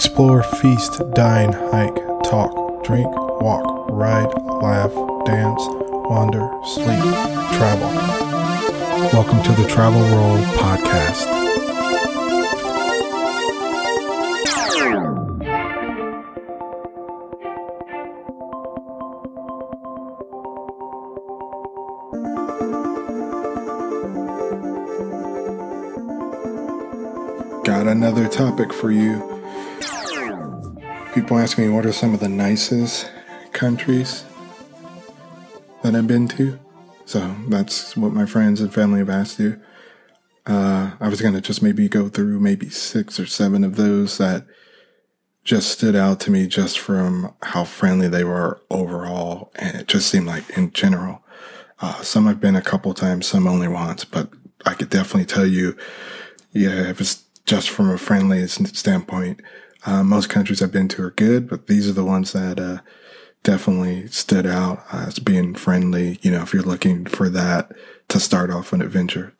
Explore, feast, dine, hike, talk, drink, walk, ride, laugh, dance, wander, sleep, travel. Welcome to the Travel World Podcast. Got another topic for you. People ask me what are some of the nicest countries that I've been to. So that's what my friends and family have asked you. Uh, I was going to just maybe go through maybe six or seven of those that just stood out to me just from how friendly they were overall. And it just seemed like in general. Uh, some I've been a couple times, some only once, but I could definitely tell you, yeah, if it's just from a friendly standpoint. Uh, most countries I've been to are good, but these are the ones that uh, definitely stood out as being friendly. You know, if you're looking for that to start off an adventure.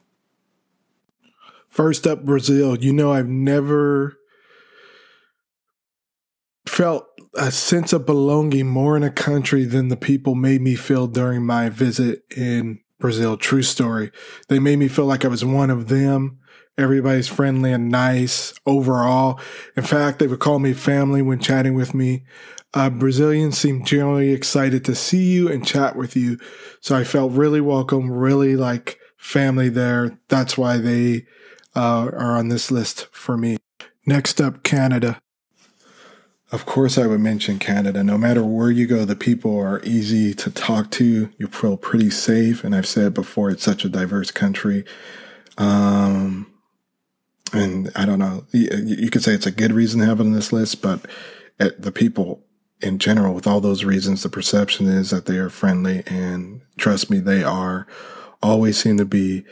First up, Brazil. You know, I've never felt a sense of belonging more in a country than the people made me feel during my visit in Brazil. True story. They made me feel like I was one of them. Everybody's friendly and nice overall. In fact, they would call me family when chatting with me. Uh, Brazilians seem generally excited to see you and chat with you. So I felt really welcome, really like family there. That's why they uh, are on this list for me. Next up, Canada. Of course, I would mention Canada. No matter where you go, the people are easy to talk to. You feel pretty safe. And I've said before, it's such a diverse country. Um, and I don't know, you, could say it's a good reason to have it on this list, but the people in general, with all those reasons, the perception is that they are friendly and trust me, they are always seem to be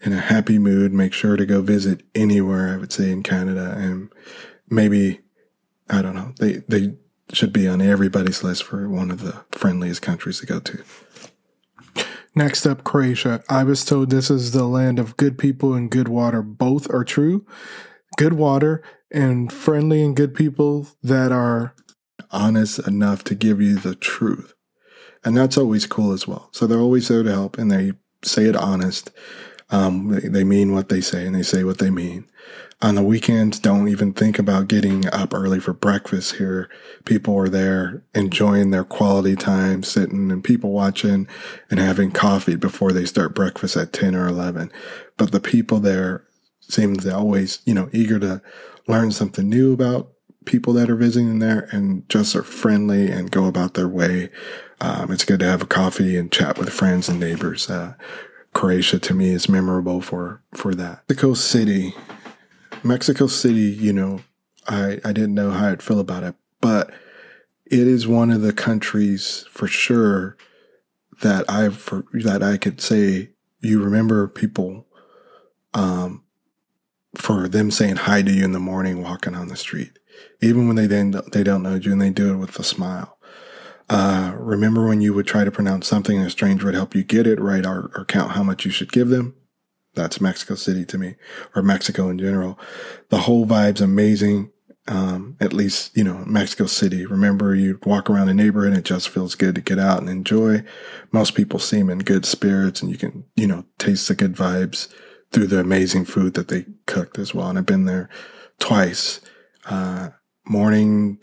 in a happy mood. Make sure to go visit anywhere, I would say in Canada and maybe, I don't know, they, they should be on everybody's list for one of the friendliest countries to go to. Next up, Croatia. I was told this is the land of good people and good water. Both are true. Good water and friendly and good people that are honest enough to give you the truth. And that's always cool as well. So they're always there to help and they say it honest. Um, they, they mean what they say and they say what they mean on the weekends, don't even think about getting up early for breakfast here. People are there enjoying their quality time, sitting and people watching and having coffee before they start breakfast at 10 or 11. But the people there seem to always, you know, eager to learn something new about people that are visiting there and just are friendly and go about their way. Um, it's good to have a coffee and chat with friends and neighbors. Uh, Croatia to me is memorable for, for that. Mexico City Mexico City, you know, I, I didn't know how I'd feel about it, but it is one of the countries for sure that I for that I could say you remember people um for them saying hi to you in the morning walking on the street even when they then they don't know you and they do it with a smile uh, remember when you would try to pronounce something and a stranger would help you get it right or, or count how much you should give them that's Mexico City to me, or Mexico in general. The whole vibe's amazing. Um, at least, you know, Mexico City. Remember, you walk around the neighborhood and it just feels good to get out and enjoy. Most people seem in good spirits and you can, you know, taste the good vibes through the amazing food that they cooked as well. And I've been there twice, uh, morning,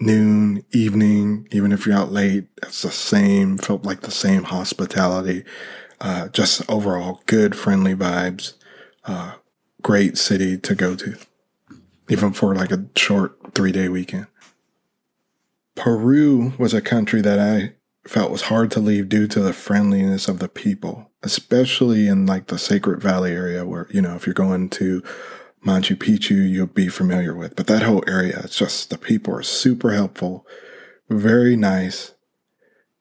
noon, evening, even if you're out late, it's the same, felt like the same hospitality uh, just overall good, friendly vibes. Uh, great city to go to, even for like a short three day weekend. Peru was a country that I felt was hard to leave due to the friendliness of the people, especially in like the Sacred Valley area where, you know, if you're going to Machu Picchu, you'll be familiar with. But that whole area, it's just the people are super helpful, very nice,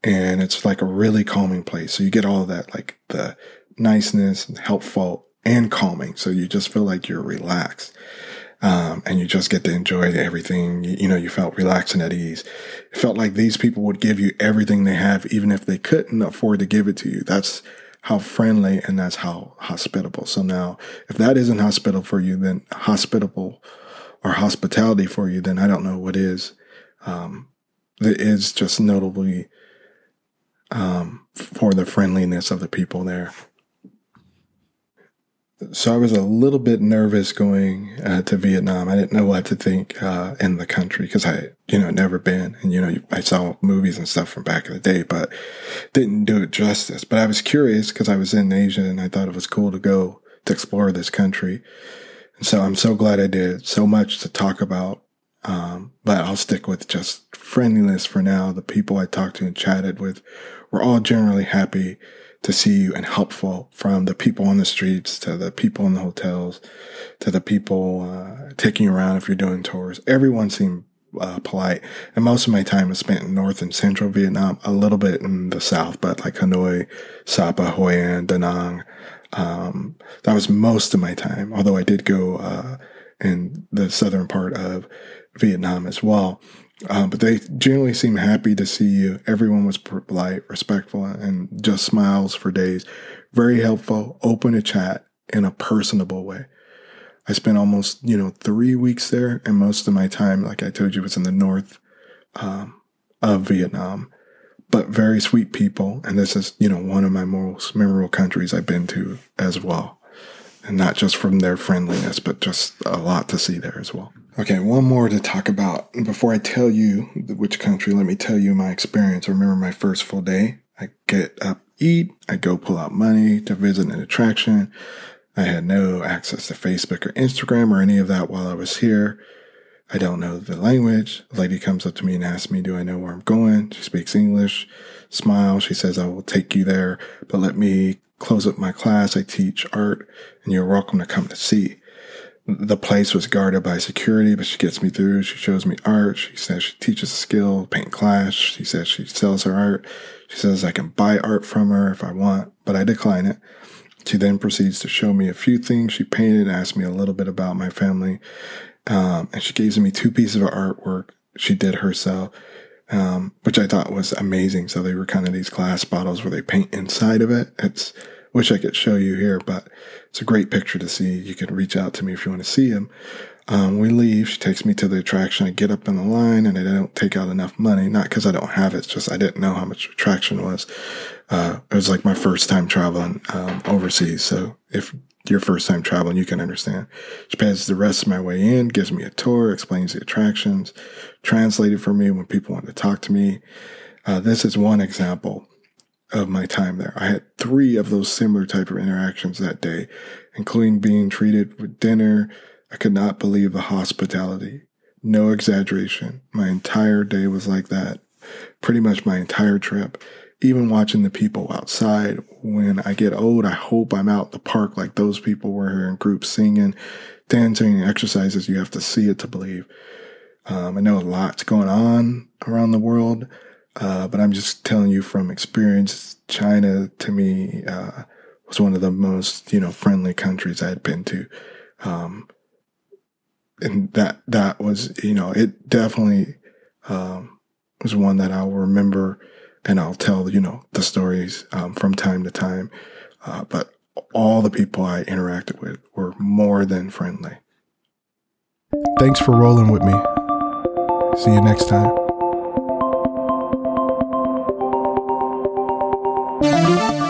and it's like a really calming place. So you get all of that, like the niceness, and helpful, and calming. So you just feel like you're relaxed. Um, and you just get to enjoy everything. You, you, know, you felt relaxed and at ease. It felt like these people would give you everything they have, even if they couldn't afford to give it to you. That's how friendly and that's how hospitable. So now, if that isn't hospitable for you, then hospitable or hospitality for you, then I don't know what is. Um, it is just notably um, for the friendliness of the people there. So I was a little bit nervous going uh, to Vietnam. I didn't know what to think uh, in the country because I, you know, never been, and you know, I saw movies and stuff from back in the day, but didn't do it justice. But I was curious because I was in Asia and I thought it was cool to go to explore this country. And so I'm so glad I did. So much to talk about, um, but I'll stick with just friendliness for now. The people I talked to and chatted with were all generally happy to see you and helpful from the people on the streets to the people in the hotels to the people uh, taking you around if you're doing tours. Everyone seemed uh, polite. And most of my time was spent in North and Central Vietnam, a little bit in the South, but like Hanoi, Sapa, Hoi An, Da Nang. Um, that was most of my time, although I did go uh, in the southern part of Vietnam as well. Uh, but they generally seem happy to see you. Everyone was polite, respectful, and just smiles for days. Very helpful, open to chat in a personable way. I spent almost, you know, three weeks there, and most of my time, like I told you, was in the north um, of Vietnam. But very sweet people, and this is, you know, one of my most memorable countries I've been to as well, and not just from their friendliness, but just a lot to see there as well. Okay, one more to talk about. Before I tell you which country, let me tell you my experience. Remember my first full day. I get up, eat, I go pull out money to visit an attraction. I had no access to Facebook or Instagram or any of that while I was here. I don't know the language. A lady comes up to me and asks me, Do I know where I'm going? She speaks English. smiles. She says, I will take you there, but let me close up my class. I teach art and you're welcome to come to see the place was guarded by security, but she gets me through. She shows me art. She says she teaches a skill, paint class. She says she sells her art. She says I can buy art from her if I want, but I decline it. She then proceeds to show me a few things she painted, asked me a little bit about my family, um, and she gives me two pieces of artwork she did herself, um, which I thought was amazing. So they were kind of these glass bottles where they paint inside of it. It's Wish I could show you here, but it's a great picture to see. You can reach out to me if you want to see him. Um, we leave. She takes me to the attraction. I get up in the line and I don't take out enough money. Not because I don't have it. It's just I didn't know how much attraction was. Uh, it was like my first time traveling um, overseas. So if your first time traveling, you can understand. She pays the rest of my way in, gives me a tour, explains the attractions, translated for me when people want to talk to me. Uh, this is one example of my time there. I had three of those similar type of interactions that day, including being treated with dinner. I could not believe the hospitality. No exaggeration. My entire day was like that. Pretty much my entire trip. Even watching the people outside. When I get old, I hope I'm out the park like those people were here in groups singing, dancing, exercises. You have to see it to believe. Um, I know a lot's going on around the world. Uh, but I'm just telling you from experience, China to me uh, was one of the most you know friendly countries I had been to, um, and that that was you know it definitely um, was one that I'll remember, and I'll tell, you know, the stories um, from time to time. Uh, but all the people I interacted with were more than friendly. Thanks for rolling with me. See you next time. Thank you.